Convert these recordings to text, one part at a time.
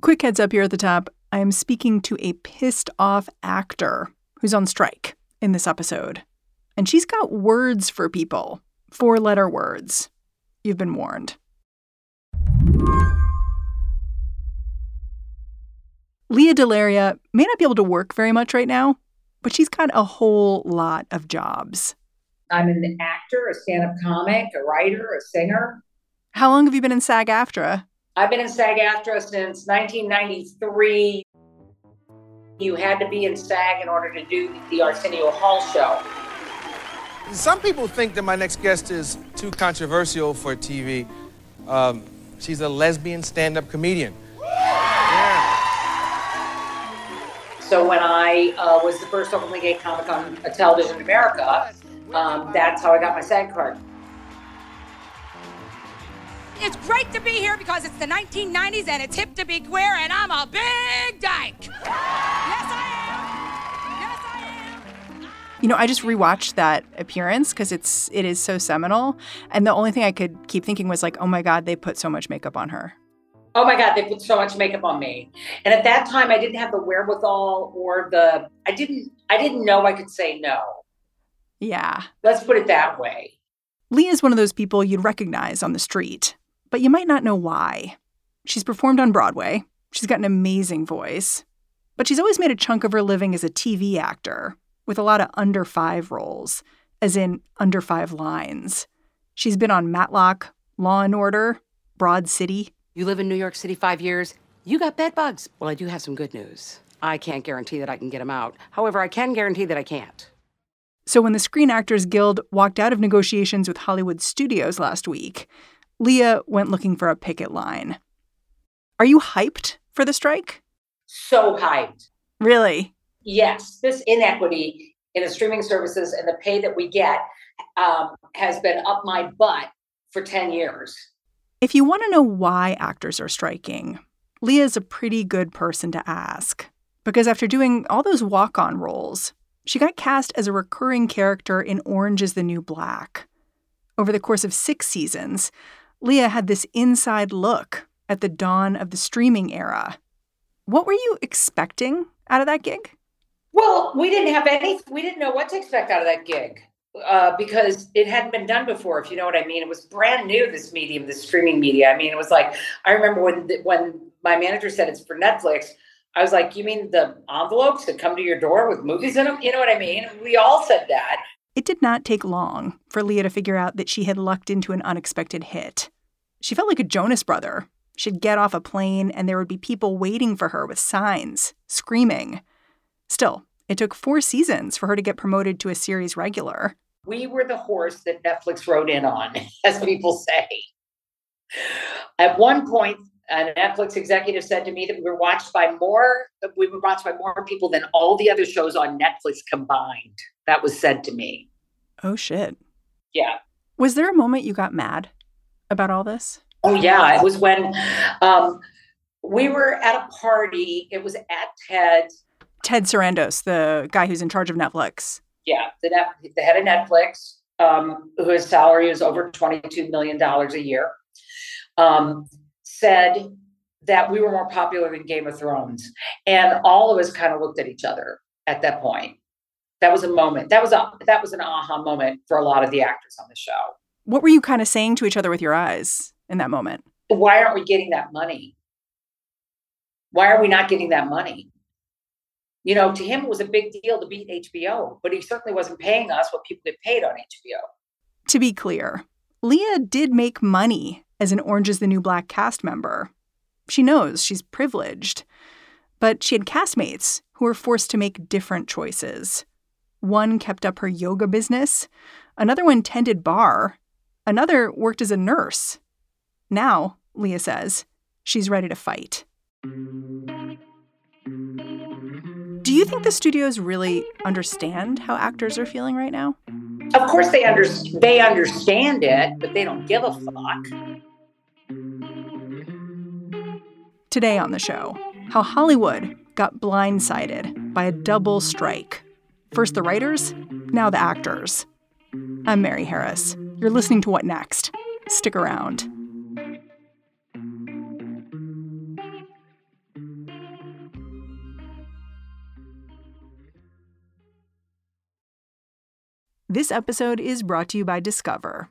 Quick heads up here at the top. I am speaking to a pissed off actor who's on strike in this episode. And she's got words for people, four letter words. You've been warned. Lea DeLaria may not be able to work very much right now, but she's got a whole lot of jobs. I'm an actor, a stand up comic, a writer, a singer. How long have you been in SAG AFTRA? I've been in SAG AFTRA since 1993. You had to be in SAG in order to do the Arsenio Hall show. Some people think that my next guest is too controversial for TV. Um, she's a lesbian stand up comedian. Yeah. So when I uh, was the first openly gay comic on television in America, um, that's how I got my SAG card. It's great to be here because it's the 1990s and it's hip to be queer, and I'm a big dyke. Yes, I am. Yes, I am. You know, I just rewatched that appearance because it's it is so seminal, and the only thing I could keep thinking was like, oh my god, they put so much makeup on her. Oh my God, they put so much makeup on me. And at that time I didn't have the wherewithal or the I didn't I didn't know I could say no. Yeah. Let's put it that way. Lee is one of those people you'd recognize on the street, but you might not know why. She's performed on Broadway. She's got an amazing voice. But she's always made a chunk of her living as a TV actor, with a lot of under five roles, as in under five lines. She's been on Matlock, Law and Order, Broad City. You live in New York City five years, you got bed bugs. Well, I do have some good news. I can't guarantee that I can get them out. However, I can guarantee that I can't. So when the Screen Actors Guild walked out of negotiations with Hollywood studios last week, Lea went looking for a picket line. Are you hyped for the strike? So hyped. Really? Yes. This inequity in the streaming services and the pay that we get um, has been up my butt for 10 years. If you want to know why actors are striking, Lea is a pretty good person to ask. Because after doing all those walk on roles, she got cast as a recurring character in Orange is the New Black. Over the course of six seasons, Lea had this inside look at the dawn of the streaming era. What were you expecting out of that gig? Well, we didn't have any, we didn't know what to expect out of that gig uh, because it hadn't been done before, if you know what I mean. It was brand new, this medium, this streaming media. I mean, it was like, I remember when, when my manager said it's for Netflix, I was like, you mean the envelopes that come to your door with movies in them? You know what I mean? We all said that. It did not take long for Lea to figure out that she had lucked into an unexpected hit. She felt like a Jonas brother. She'd get off a plane and there would be people waiting for her with signs, screaming. Still, it took four seasons for her to get promoted to a series regular. We were the horse that Netflix rode in on, as people say. At one point, a Netflix executive said to me that we were watched by more we were watched by more people than all the other shows on Netflix combined. That was said to me. Oh shit. Yeah. Was there a moment you got mad about all this? Oh yeah, it was when um, we were at a party. It was at TED. Ted Sarandos, the guy who's in charge of Netflix. Yeah, the, net, the head of Netflix, um, whose salary is over twenty-two million dollars a year. Um, said that we were more popular than Game of Thrones. And all of us kind of looked at each other at that point. That was a moment. That was a that was an aha moment for a lot of the actors on the show. What were you kind of saying to each other with your eyes in that moment? Why aren't we getting that money? Why are we not getting that money? You know, to him it was a big deal to beat HBO, but he certainly wasn't paying us what people get paid on HBO. To be clear, Lea did make money as an Orange is the New Black cast member. She knows she's privileged. But she had castmates who were forced to make different choices. One kept up her yoga business, another one tended bar, another worked as a nurse. Now, Lea says, she's ready to fight. Do you think the studios really understand how actors are feeling right now? Of course, they under- they understand it, but they don't give a fuck. Today on the show, how Hollywood got blindsided by a double strike. First the writers, now the actors. I'm Mary Harris. You're listening to What Next? Stick around. This episode is brought to you by Discover.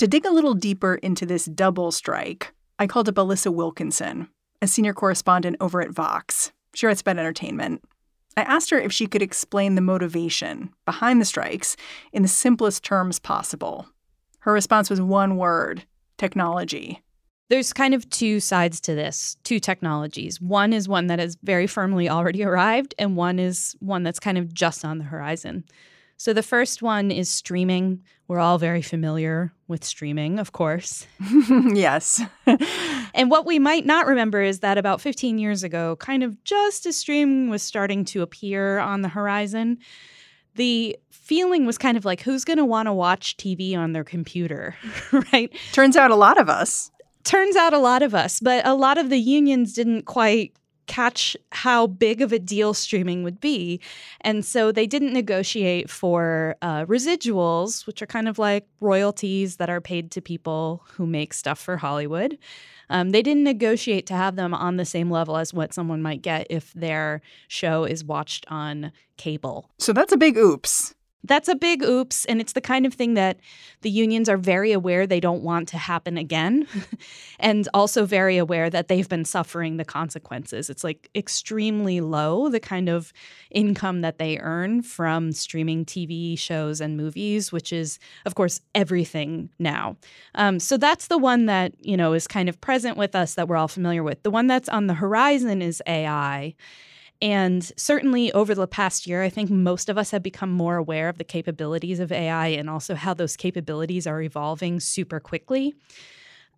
To dig a little deeper into this double strike, I called up Alissa Wilkinson, a senior correspondent over at Vox. She writes about entertainment. I asked her if she could explain the motivation behind the strikes in the simplest terms possible. Her response was one word technology. There's kind of two sides to this, two technologies. One is one that has very firmly already arrived, and one is one that's kind of just on the horizon. So the first one is streaming. We're all very familiar with streaming, of course. yes. and what we might not remember is that about 15 years ago, kind of just as streaming was starting to appear on the horizon, the feeling was kind of like who's going to want to watch TV on their computer, right? Turns out a lot of us. Turns out a lot of us, but a lot of the unions didn't quite catch how big of a deal streaming would be. And so they didn't negotiate for uh, residuals, which are kind of like royalties that are paid to people who make stuff for Hollywood. Um, they didn't negotiate to have them on the same level as what someone might get if their show is watched on cable. So that's a big oops. That's a big oops. And it's the kind of thing that the unions are very aware they don't want to happen again. and also very aware that they've been suffering the consequences. It's like extremely low, the kind of income that they earn from streaming TV shows and movies, which is, of course, everything now. Um, so that's the one that, you know, is kind of present with us that we're all familiar with. The one that's on the horizon is AI. And certainly over the past year, I think most of us have become more aware of the capabilities of AI and also how those capabilities are evolving super quickly.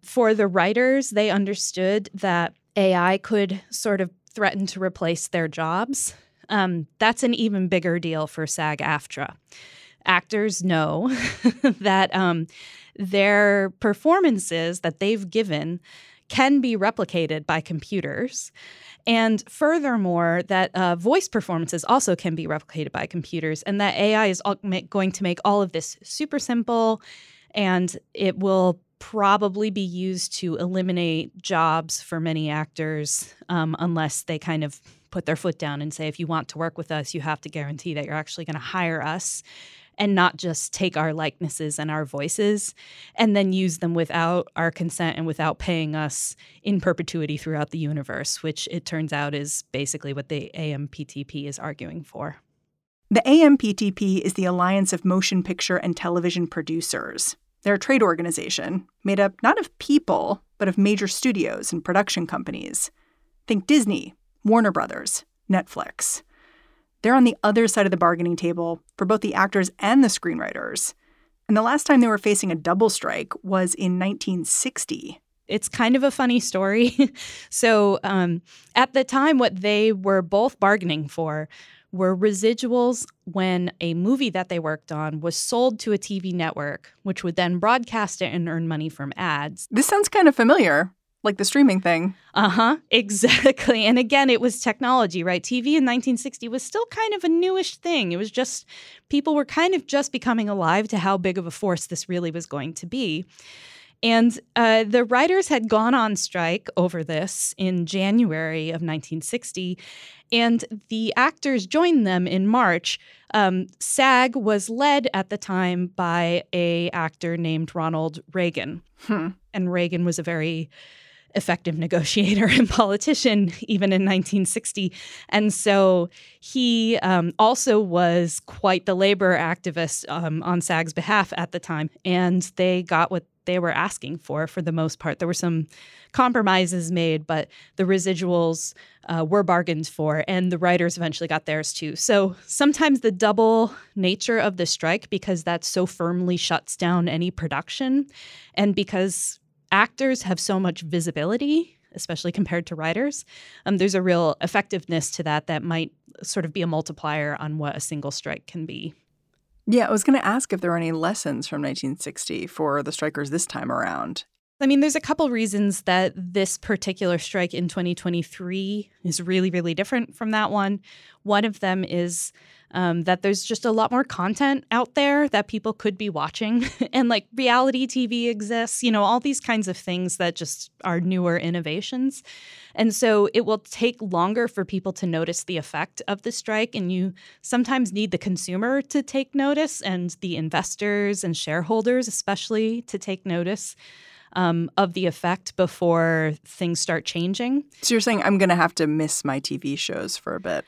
For the writers, they understood that AI could sort of threaten to replace their jobs. Um, that's an even bigger deal for SAG AFTRA. Actors know that um, their performances that they've given can be replicated by computers. And furthermore, that uh, voice performances also can be replicated by computers, and that AI is going to make all of this super simple, and it will probably be used to eliminate jobs for many actors um, unless they kind of put their foot down and say, if you want to work with us, you have to guarantee that you're actually going to hire us and not just take our likenesses and our voices and then use them without our consent and without paying us in perpetuity throughout the universe, which it turns out is basically what the AMPTP is arguing for. The AMPTP is the Alliance of Motion Picture and Television Producers. They're a trade organization made up not of people, but of major studios and production companies. Think Disney, Warner Brothers, Netflix. They're on the other side of the bargaining table for both the actors and the screenwriters. And the last time they were facing a double strike was in 1960. It's kind of a funny story. so, um, at the time, what they were both bargaining for were residuals when a movie that they worked on was sold to a TV network, which would then broadcast it and earn money from ads. This sounds kind of familiar, like the streaming thing. Uh huh, exactly. And again, it was technology, right? TV in 1960 was still kind of a newish thing. It was just people were kind of just becoming alive to how big of a force this really was going to be. And uh, the writers had gone on strike over this in January of 1960, and the actors joined them in March. Um, SAG was led at the time by a actor named Ronald Reagan, Hmm. and Reagan was a very effective negotiator and politician even in 1960 and so he um, also was quite the labor activist um, on sag's behalf at the time and they got what they were asking for for the most part. There were some compromises made but the residuals uh, were bargained for and the writers eventually got theirs too. So sometimes the double nature of the strike because that so firmly shuts down any production and because actors have so much visibility, especially compared to writers. Um, there's a real effectiveness to that that might sort of be a multiplier on what a single strike can be. Yeah, I was going to ask if there are any lessons from 1960 for the strikers this time around. I mean, there's a couple reasons that this particular strike in 2023 is really, really different from that one. One of them is um, that there's just a lot more content out there that people could be watching. and like reality TV exists, you know, all these kinds of things that just are newer innovations. And so it will take longer for people to notice the effect of the strike. And you sometimes need the consumer to take notice and the investors and shareholders, especially, to take notice. Um, of the effect before things start changing. So you're saying I'm going to have to miss my TV shows for a bit?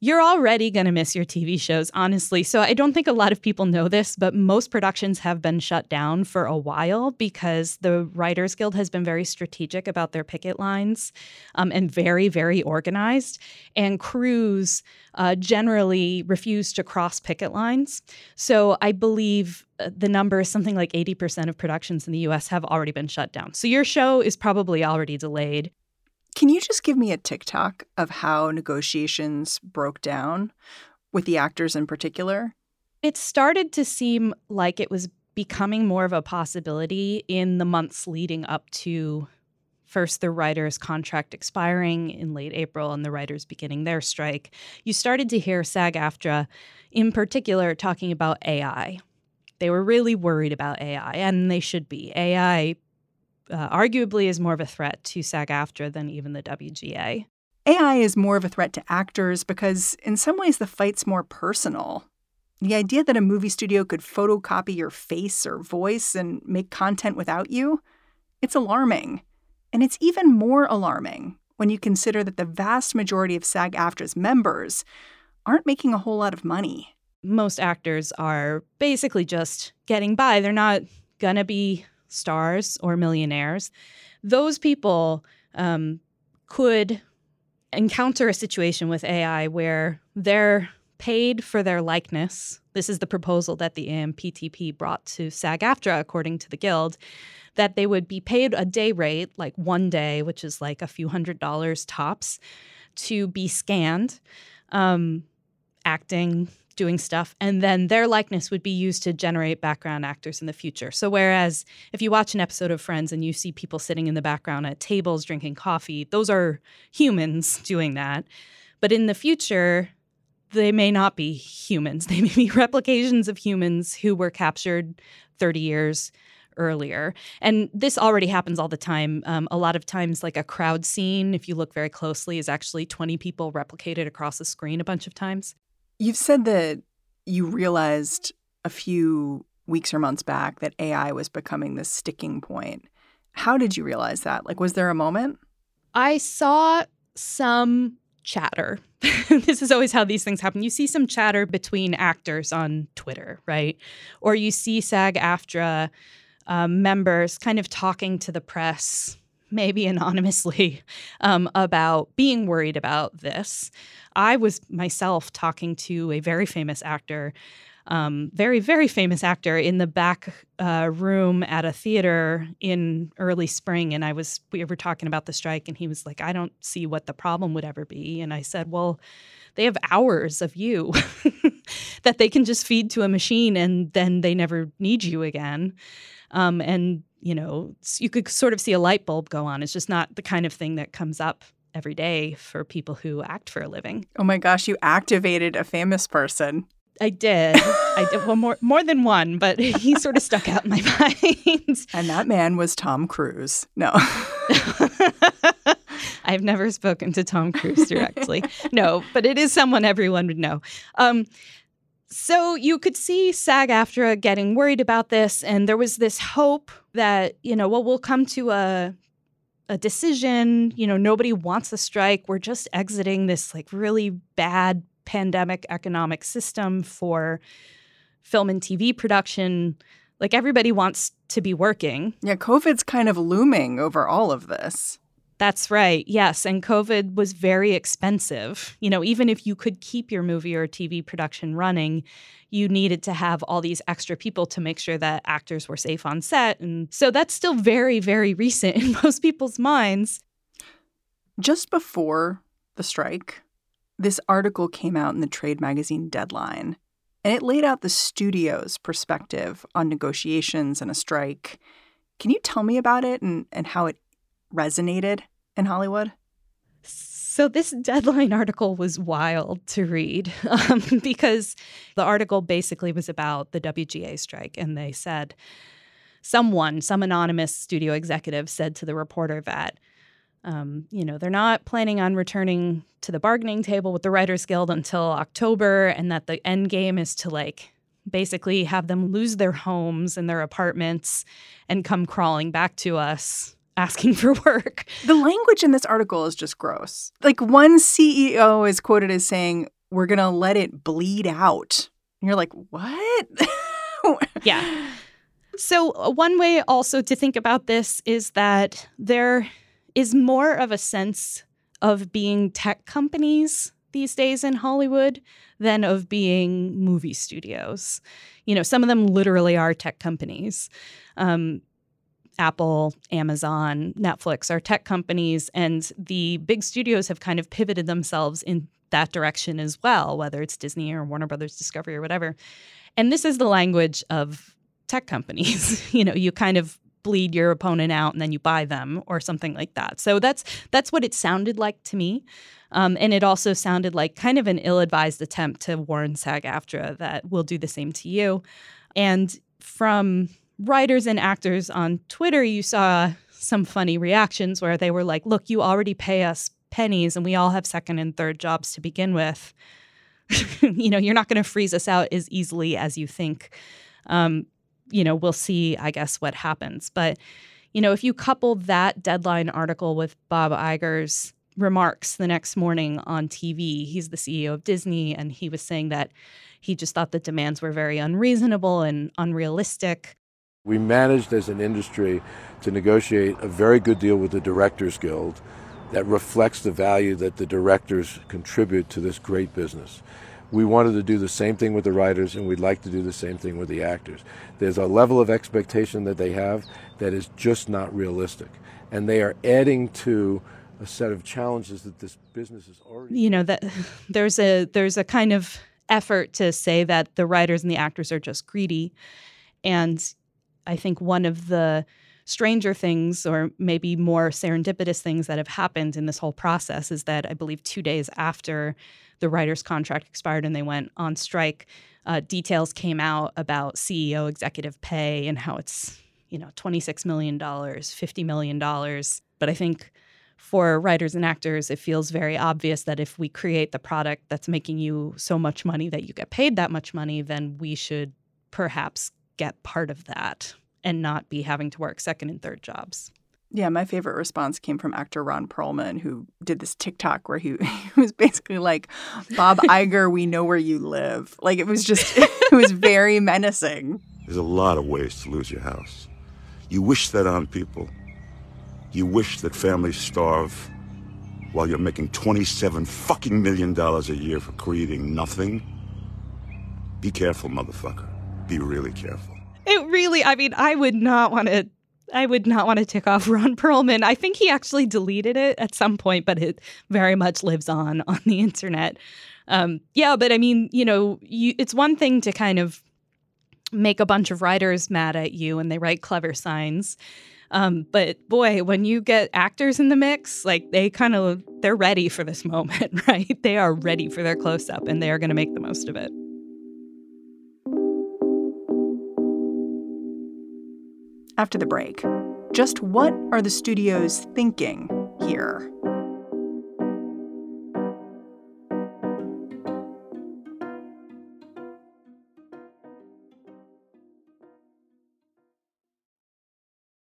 You're already going to miss your TV shows, honestly. So I don't think a lot of people know this, but most productions have been shut down for a while because the Writers Guild has been very strategic about their picket lines um, and very, very organized. And crews uh, generally refuse to cross picket lines. So I believe uh, the number is something like 80% of productions in the US have already been shut down. So your show is probably already delayed. Can you just give me a TikTok of how negotiations broke down with the actors in particular? It started to seem like it was becoming more of a possibility in the months leading up to first the writers' contract expiring in late April and the writers beginning their strike. You started to hear SAG AFTRA, in particular, talking about AI. They were really worried about AI, and they should be. AI uh, arguably is more of a threat to SAG AFTRA than even the WGA. AI is more of a threat to actors because, in some ways, the fight's more personal. The idea that a movie studio could photocopy your face or voice and make content without you, it's alarming. And it's even more alarming when you consider that the vast majority of SAG AFTRA's members aren't making a whole lot of money. Most actors are basically just getting by. They're not going to be stars or millionaires, those people um, could encounter a situation with AI where they're paid for their likeness. This is the proposal that the AMPTP brought to SAG AFTRA, according to the Guild, that they would be paid a day rate, like one day, which is like a few hundred dollars tops, to be scanned, um, acting, doing stuff, and then their likeness would be used to generate background actors in the future. So, whereas if you watch an episode of Friends and you see people sitting in the background at tables drinking coffee, those are humans doing that. But in the future, they may not be humans. They may be replications of humans who were captured 30 years earlier. And this already happens all the time. Um, a lot of times, like a crowd scene, if you look very closely, is actually 20 people replicated across the screen a bunch of times. You've said that you realized a few weeks or months back that AI was becoming this sticking point. How did you realize that? Like, was there a moment? I saw some chatter. this is always how these things happen. You see some chatter between actors on Twitter, right? Or you see SAG AFTRA um, members kind of talking to the press, maybe anonymously, um, about being worried about this. I was myself talking to a very famous actor um, very, very famous actor in the back uh, room at a theater in early spring. And I was, we were talking about the strike, and he was like, I don't see what the problem would ever be. And I said, Well, they have hours of you that they can just feed to a machine and then they never need you again. Um, and, you know, you could sort of see a light bulb go on. It's just not the kind of thing that comes up every day for people who act for a living. Oh my gosh, you activated a famous person. I did. I did well more more than one, but he sort of stuck out in my mind. And that man was Tom Cruise. No. I've never spoken to Tom Cruise directly. no, but it is someone everyone would know. Um, so you could see SAG AFTRA getting worried about this, and there was this hope that, you know, well, we'll come to a a decision. You know, nobody wants a strike. We're just exiting this like really bad pandemic economic system for film and TV production. Like everybody wants to be working. Yeah, COVID's kind of looming over all of this. That's right. Yes. And COVID was very expensive. You know, even if you could keep your movie or TV production running, you needed to have all these extra people to make sure that actors were safe on set. And so that's still very, very recent in most people's minds. Just before the strike, this article came out in the trade magazine Deadline, and it laid out the studio's perspective on negotiations and a strike. Can you tell me about it and, and how it resonated in Hollywood? So, this deadline article was wild to read um, because the article basically was about the WGA strike. And they said, someone, some anonymous studio executive said to the reporter that um, you know, they're not planning on returning to the bargaining table with the Writers Guild until October, and that the end game is to like basically have them lose their homes and their apartments and come crawling back to us asking for work. The language in this article is just gross. Like one CEO is quoted as saying, We're going to let it bleed out. And you're like, What? yeah. So, uh, one way also to think about this is that there is more of a sense of being tech companies these days in Hollywood than of being movie studios. You know, some of them literally are tech companies. Um, Apple, Amazon, Netflix are tech companies, and the big studios have kind of pivoted themselves in that direction as well, whether it's Disney or Warner Brothers Discovery or whatever. And this is the language of tech companies. you know, you kind of bleed your opponent out and then you buy them or something like that. So that's that's what it sounded like to me. Um, and it also sounded like kind of an ill-advised attempt to warn SAG-AFTRA that we'll do the same to you. And from writers and actors on Twitter, you saw some funny reactions where they were like, "Look, you already pay us pennies, and we all have second and third jobs to begin with. you know, you're not going to freeze us out as easily as you think." Um, you know, we'll see, I guess, what happens. But, you know, if you couple that deadline article with Bob Iger's remarks the next morning on TV, he's the CEO of Disney, and he was saying that he just thought the demands were very unreasonable and unrealistic. We managed as an industry to negotiate a very good deal with the Directors Guild that reflects the value that the directors contribute to this great business we wanted to do the same thing with the writers and we'd like to do the same thing with the actors. There's a level of expectation that they have that is just not realistic. And they are adding to a set of challenges that this business is already You know that there's a there's a kind of effort to say that the writers and the actors are just greedy. And I think one of the stranger things or maybe more serendipitous things that have happened in this whole process is that I believe 2 days after the writer's contract expired and they went on strike, uh, details came out about CEO executive pay and how it's, you know, $26 million, $50 million. But I think for writers and actors, it feels very obvious that if we create the product that's making you so much money that you get paid that much money, then we should perhaps get part of that and not be having to work second and third jobs. Yeah, my favorite response came from actor Ron Perlman, who did this TikTok where he, he was basically like, Bob Iger, we know where you live. Like, it was just, it was very menacing. There's a lot of ways to lose your house. You wish that on people. You wish that families starve while you're making 27 fucking million dollars a year for creating nothing. Be careful, motherfucker. Be really careful. It really, I mean, I would not want to. I would not want to tick off Ron Perlman. I think he actually deleted it at some point, but it very much lives on on the internet. Um, yeah, but I mean, you know, you, it's one thing to kind of make a bunch of writers mad at you and they write clever signs. Um, but boy, when you get actors in the mix, like they kind of they're ready for this moment, right? They are ready for their close up and they are going to make the most of it. After the break, just what are the studios thinking here?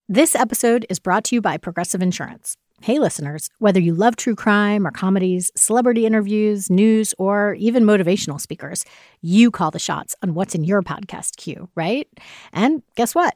This episode is brought to you by Progressive Insurance. Hey, listeners, whether you love true crime or comedies, celebrity interviews, news, or even motivational speakers, you call the shots on what's in your podcast queue, right? And guess what?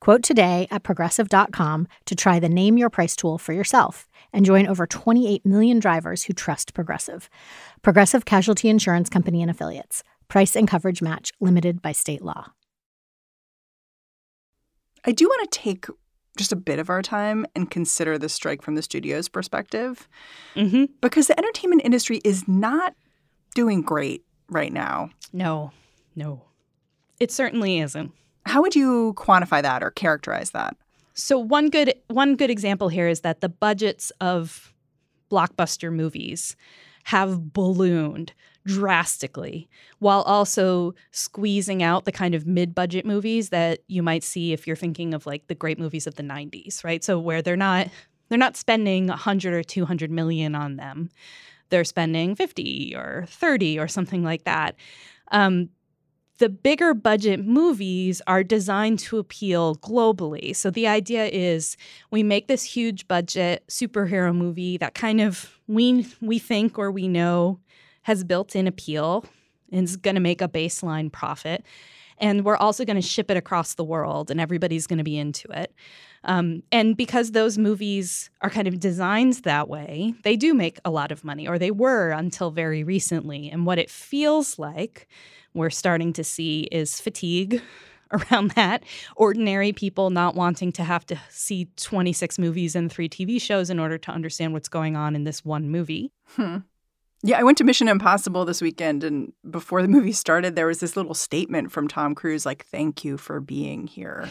Quote today at progressive.com to try the Name Your Price tool for yourself and join over 28 million drivers who trust Progressive. Progressive Casualty Insurance Company and Affiliates. Price and coverage match limited by state law. I do want to take just a bit of our time and consider the strike from the studio's perspective mm-hmm. because the entertainment industry is not doing great right now. No, no, it certainly isn't. How would you quantify that or characterize that? So one good one good example here is that the budgets of blockbuster movies have ballooned drastically while also squeezing out the kind of mid-budget movies that you might see if you're thinking of like the great movies of the 90s right? So where they're not they're not spending 100 or 200 million on them. They're spending 50 or 30 or something like that. Um, the bigger budget movies are designed to appeal globally. So the idea is we make this huge budget superhero movie that kind of we we think or we know has built in appeal and is going to make a baseline profit. And we're also going to ship it across the world, and everybody's going to be into it. Um, and because those movies are kind of designed that way, they do make a lot of money, or they were until very recently. And what it feels like we're starting to see is fatigue around that. Ordinary people not wanting to have to see 26 movies and three TV shows in order to understand what's going on in this one movie. Hmm. Yeah, I went to Mission Impossible this weekend, and before the movie started, there was this little statement from Tom Cruise, like, "Thank you for being here.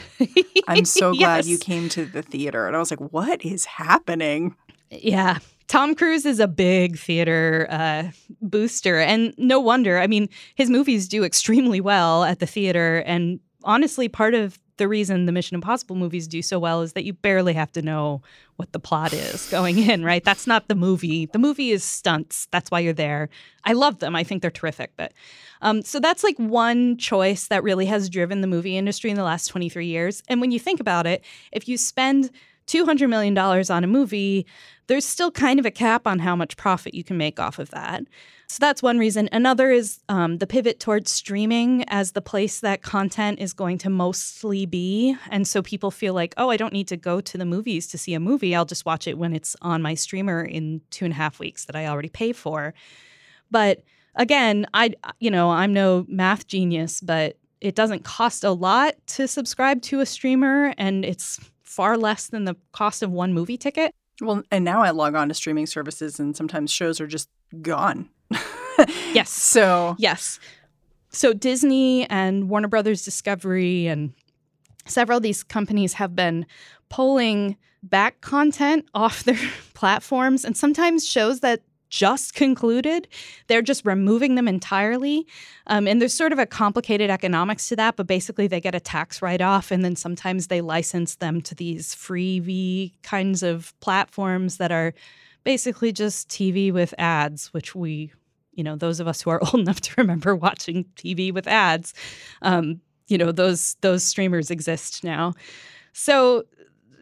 I'm so glad Yes. you came to the theater." And I was like, "What is happening?" Yeah. Tom Cruise is a big theater uh, booster, and no wonder. I mean, his movies do extremely well at the theater, and honestly, part of the reason the Mission Impossible movies do so well is that you barely have to know what the plot is going in, right? That's not the movie. The movie is stunts. That's why you're there. I love them. I think they're terrific. But um, so that's like one choice that really has driven the movie industry in the last 23 years. And when you think about it, if you spend $200 million on a movie, there's still kind of a cap on how much profit you can make off of that. So that's one reason. Another is um, the pivot towards streaming as the place that content is going to mostly be. And so people feel like, oh, I don't need to go to the movies to see a movie. I'll just watch it when it's on my streamer in two and a half weeks that I already pay for. But again, I, you know, I'm no math genius, but it doesn't cost a lot to subscribe to a streamer, and it's far less than the cost of one movie ticket. Well, and now I log on to streaming services, and sometimes shows are just gone. yes. So Yes. So Disney and Warner Brothers Discovery and several of these companies have been pulling back content off their platforms and sometimes shows that just concluded they're just removing them entirely um, and there's sort of a complicated economics to that but basically they get a tax write-off and then sometimes they license them to these freebie kinds of platforms that are basically just tv with ads which we you know, those of us who are old enough to remember watching TV with ads, um, you know, those those streamers exist now. So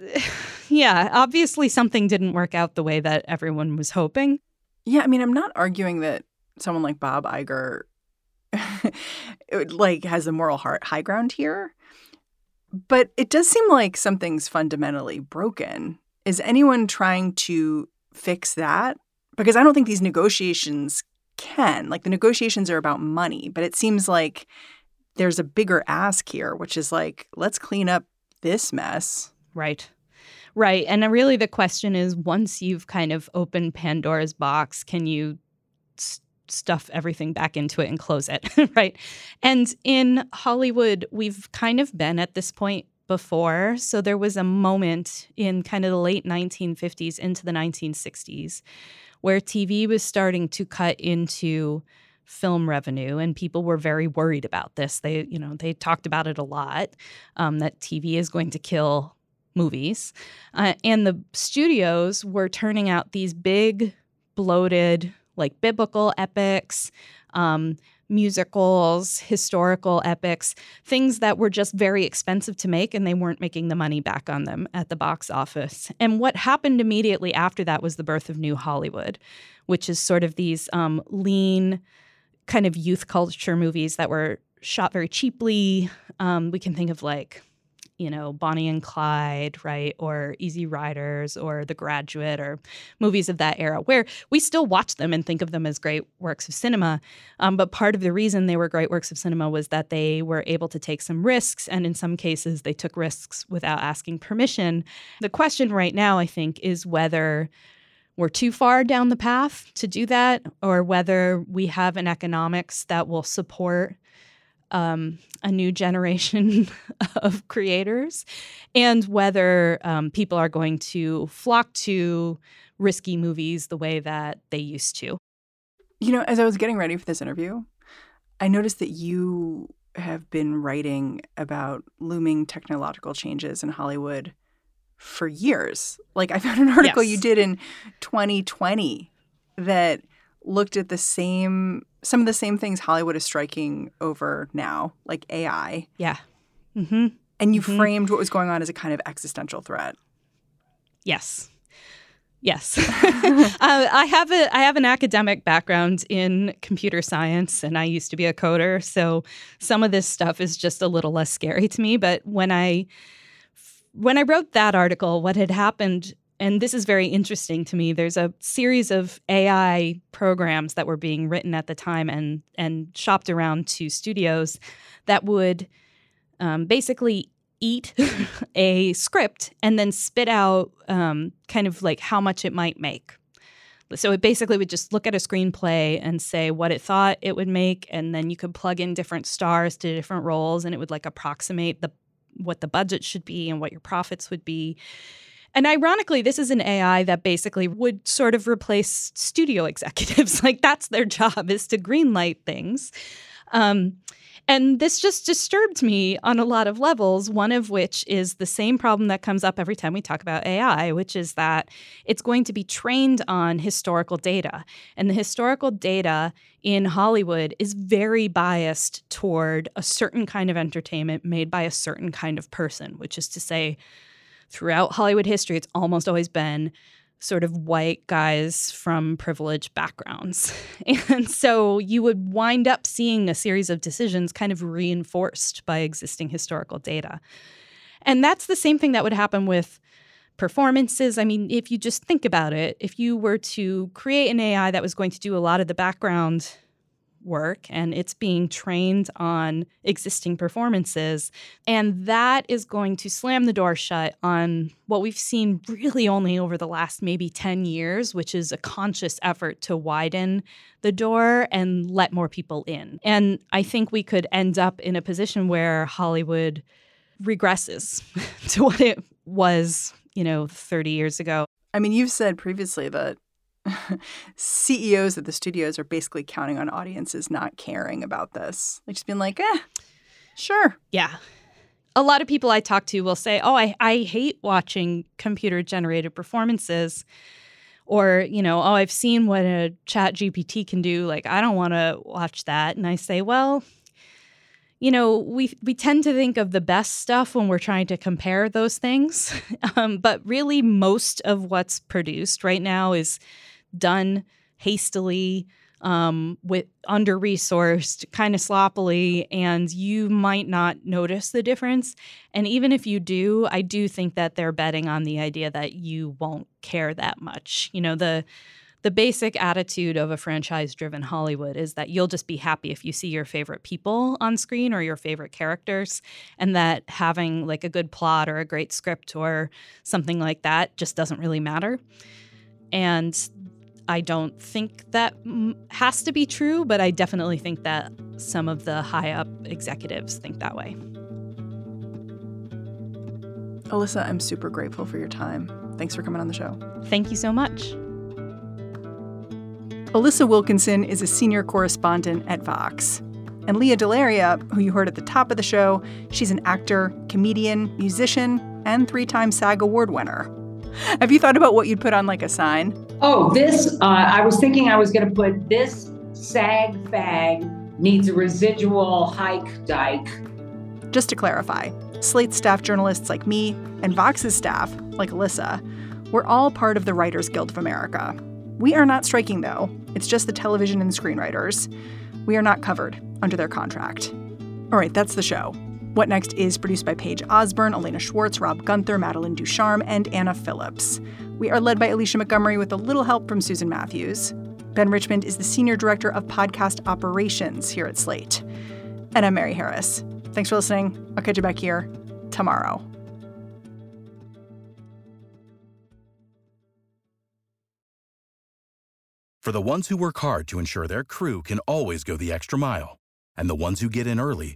yeah, obviously something didn't work out the way that everyone was hoping. Yeah, I mean, I'm not arguing that someone like Bob Iger like has the moral heart high ground here. But it does seem like something's fundamentally broken. Is anyone trying to fix that? Because I don't think these negotiations can. Like the negotiations are about money, but it seems like there's a bigger ask here, which is like, let's clean up this mess. Right. Right. And really the question is once you've kind of opened Pandora's box, can you st- stuff everything back into it and close it? right. And in Hollywood, we've kind of been at this point before. So there was a moment in kind of the late 1950s into the 1960s where TV was starting to cut into film revenue and people were very worried about this they you know they talked about it a lot um, that tv is going to kill movies. Uh, and the studios were turning out these big, bloated, like biblical epics, um, musicals, historical epics, things that were just very expensive to make and they weren't making the money back on them at the box office. And what happened immediately after that was the birth of New Hollywood, which is sort of these um, lean, kind of youth culture movies that were shot very cheaply. Um, we can think of like you know, Bonnie and Clyde, right? Or Easy Riders or The Graduate or movies of that era, where we still watch them and think of them as great works of cinema. Um, but part of the reason they were great works of cinema was that they were able to take some risks. And in some cases, they took risks without asking permission. The question right now, I think, is whether we're too far down the path to do that or whether we have an economics that will support um, a new generation of creators and whether um, people are going to flock to risky movies the way that they used to. You know, as I was getting ready for this interview, I noticed that you have been writing about looming technological changes in Hollywood for years. Like, I found an article yes. you did in 2020 that looked at the same some of the same things Hollywood is striking over now, like AI. Yeah. Mm-hmm. And you mm-hmm. framed what was going on as a kind of existential threat. Yes. Yes, uh, I have a I have an academic background in computer science, and I used to be a coder, so some of this stuff is just a little less scary to me. But when I when I wrote that article, what had happened and this is very interesting to me. There's a series of AI programs that were being written at the time and and shopped around to studios that would um, basically eat a script and then spit out um, kind of like how much it might make. So it basically would just look at a screenplay and say what it thought it would make, and then you could plug in different stars to different roles, and it would like approximate the what the budget should be and what your profits would be. And ironically, this is an AI that basically would sort of replace studio executives. like that's their job is to greenlight things. Um, and this just disturbed me on a lot of levels, one of which is the same problem that comes up every time we talk about AI, which is that it's going to be trained on historical data. And the historical data in Hollywood is very biased toward a certain kind of entertainment made by a certain kind of person, which is to say, throughout Hollywood history, it's almost always been sort of white guys from privileged backgrounds. And so you would wind up seeing a series of decisions kind of reinforced by existing historical data. And that's the same thing that would happen with performances. I mean, if you just think about it, if you were to create an AI that was going to do a lot of the background work and it's being trained on existing performances. And that is going to slam the door shut on what we've seen really only over the last maybe 10 years, which is a conscious effort to widen the door and let more people in. And I think we could end up in a position where Hollywood regresses to what it was, you know, 30 years ago. I mean, you've said previously that CEOs of the studios are basically counting on audiences not caring about this. Like just being like, eh, sure. Yeah. A lot of people I talk to will say, oh, I, I hate watching computer generated performances. Or, you know, oh, I've seen what a chat GPT can do. Like, I don't want to watch that. And I say, well, you know, we we tend to think of the best stuff when we're trying to compare those things, um, but really most of what's produced right now is done hastily, um, with under resourced, kind of sloppily, and you might not notice the difference. And even if you do, I do think that they're betting on the idea that you won't care that much. You know, the the basic attitude of a franchise driven Hollywood is that you'll just be happy if you see your favorite people on screen or your favorite characters, and that having like a good plot or a great script or something like that just doesn't really matter. And I don't think that has to be true, but I definitely think that some of the high up executives think that way. Alissa, I'm super grateful for your time. Thanks for coming on the show. Thank you so much. Alissa Wilkinson is a senior correspondent at Vox. And Lea DeLaria, who you heard at the top of the show, she's an actor, comedian, musician, and three time SAG Award winner. Have you thought about what you'd put on like a sign? Oh, this, uh, I was thinking I was going to put this SAG fag needs a residual hike dike. Just to clarify, Slate staff journalists like me and Vox's staff, like Alissa, we're all part of the Writers Guild of America. We are not striking, though. It's just the television and screenwriters. We are not covered under their contract. All right, that's the show. What Next is produced by Paige Osborne, Elena Schwartz, Rob Gunther, Madeline Ducharme, and Anna Phillips. We are led by Alicia Montgomery with a little help from Susan Matthews. Ben Richmond is the Senior Director of Podcast Operations here at Slate. And I'm Mary Harris. Thanks for listening. I'll catch you back here tomorrow. For the ones who work hard to ensure their crew can always go the extra mile, and the ones who get in early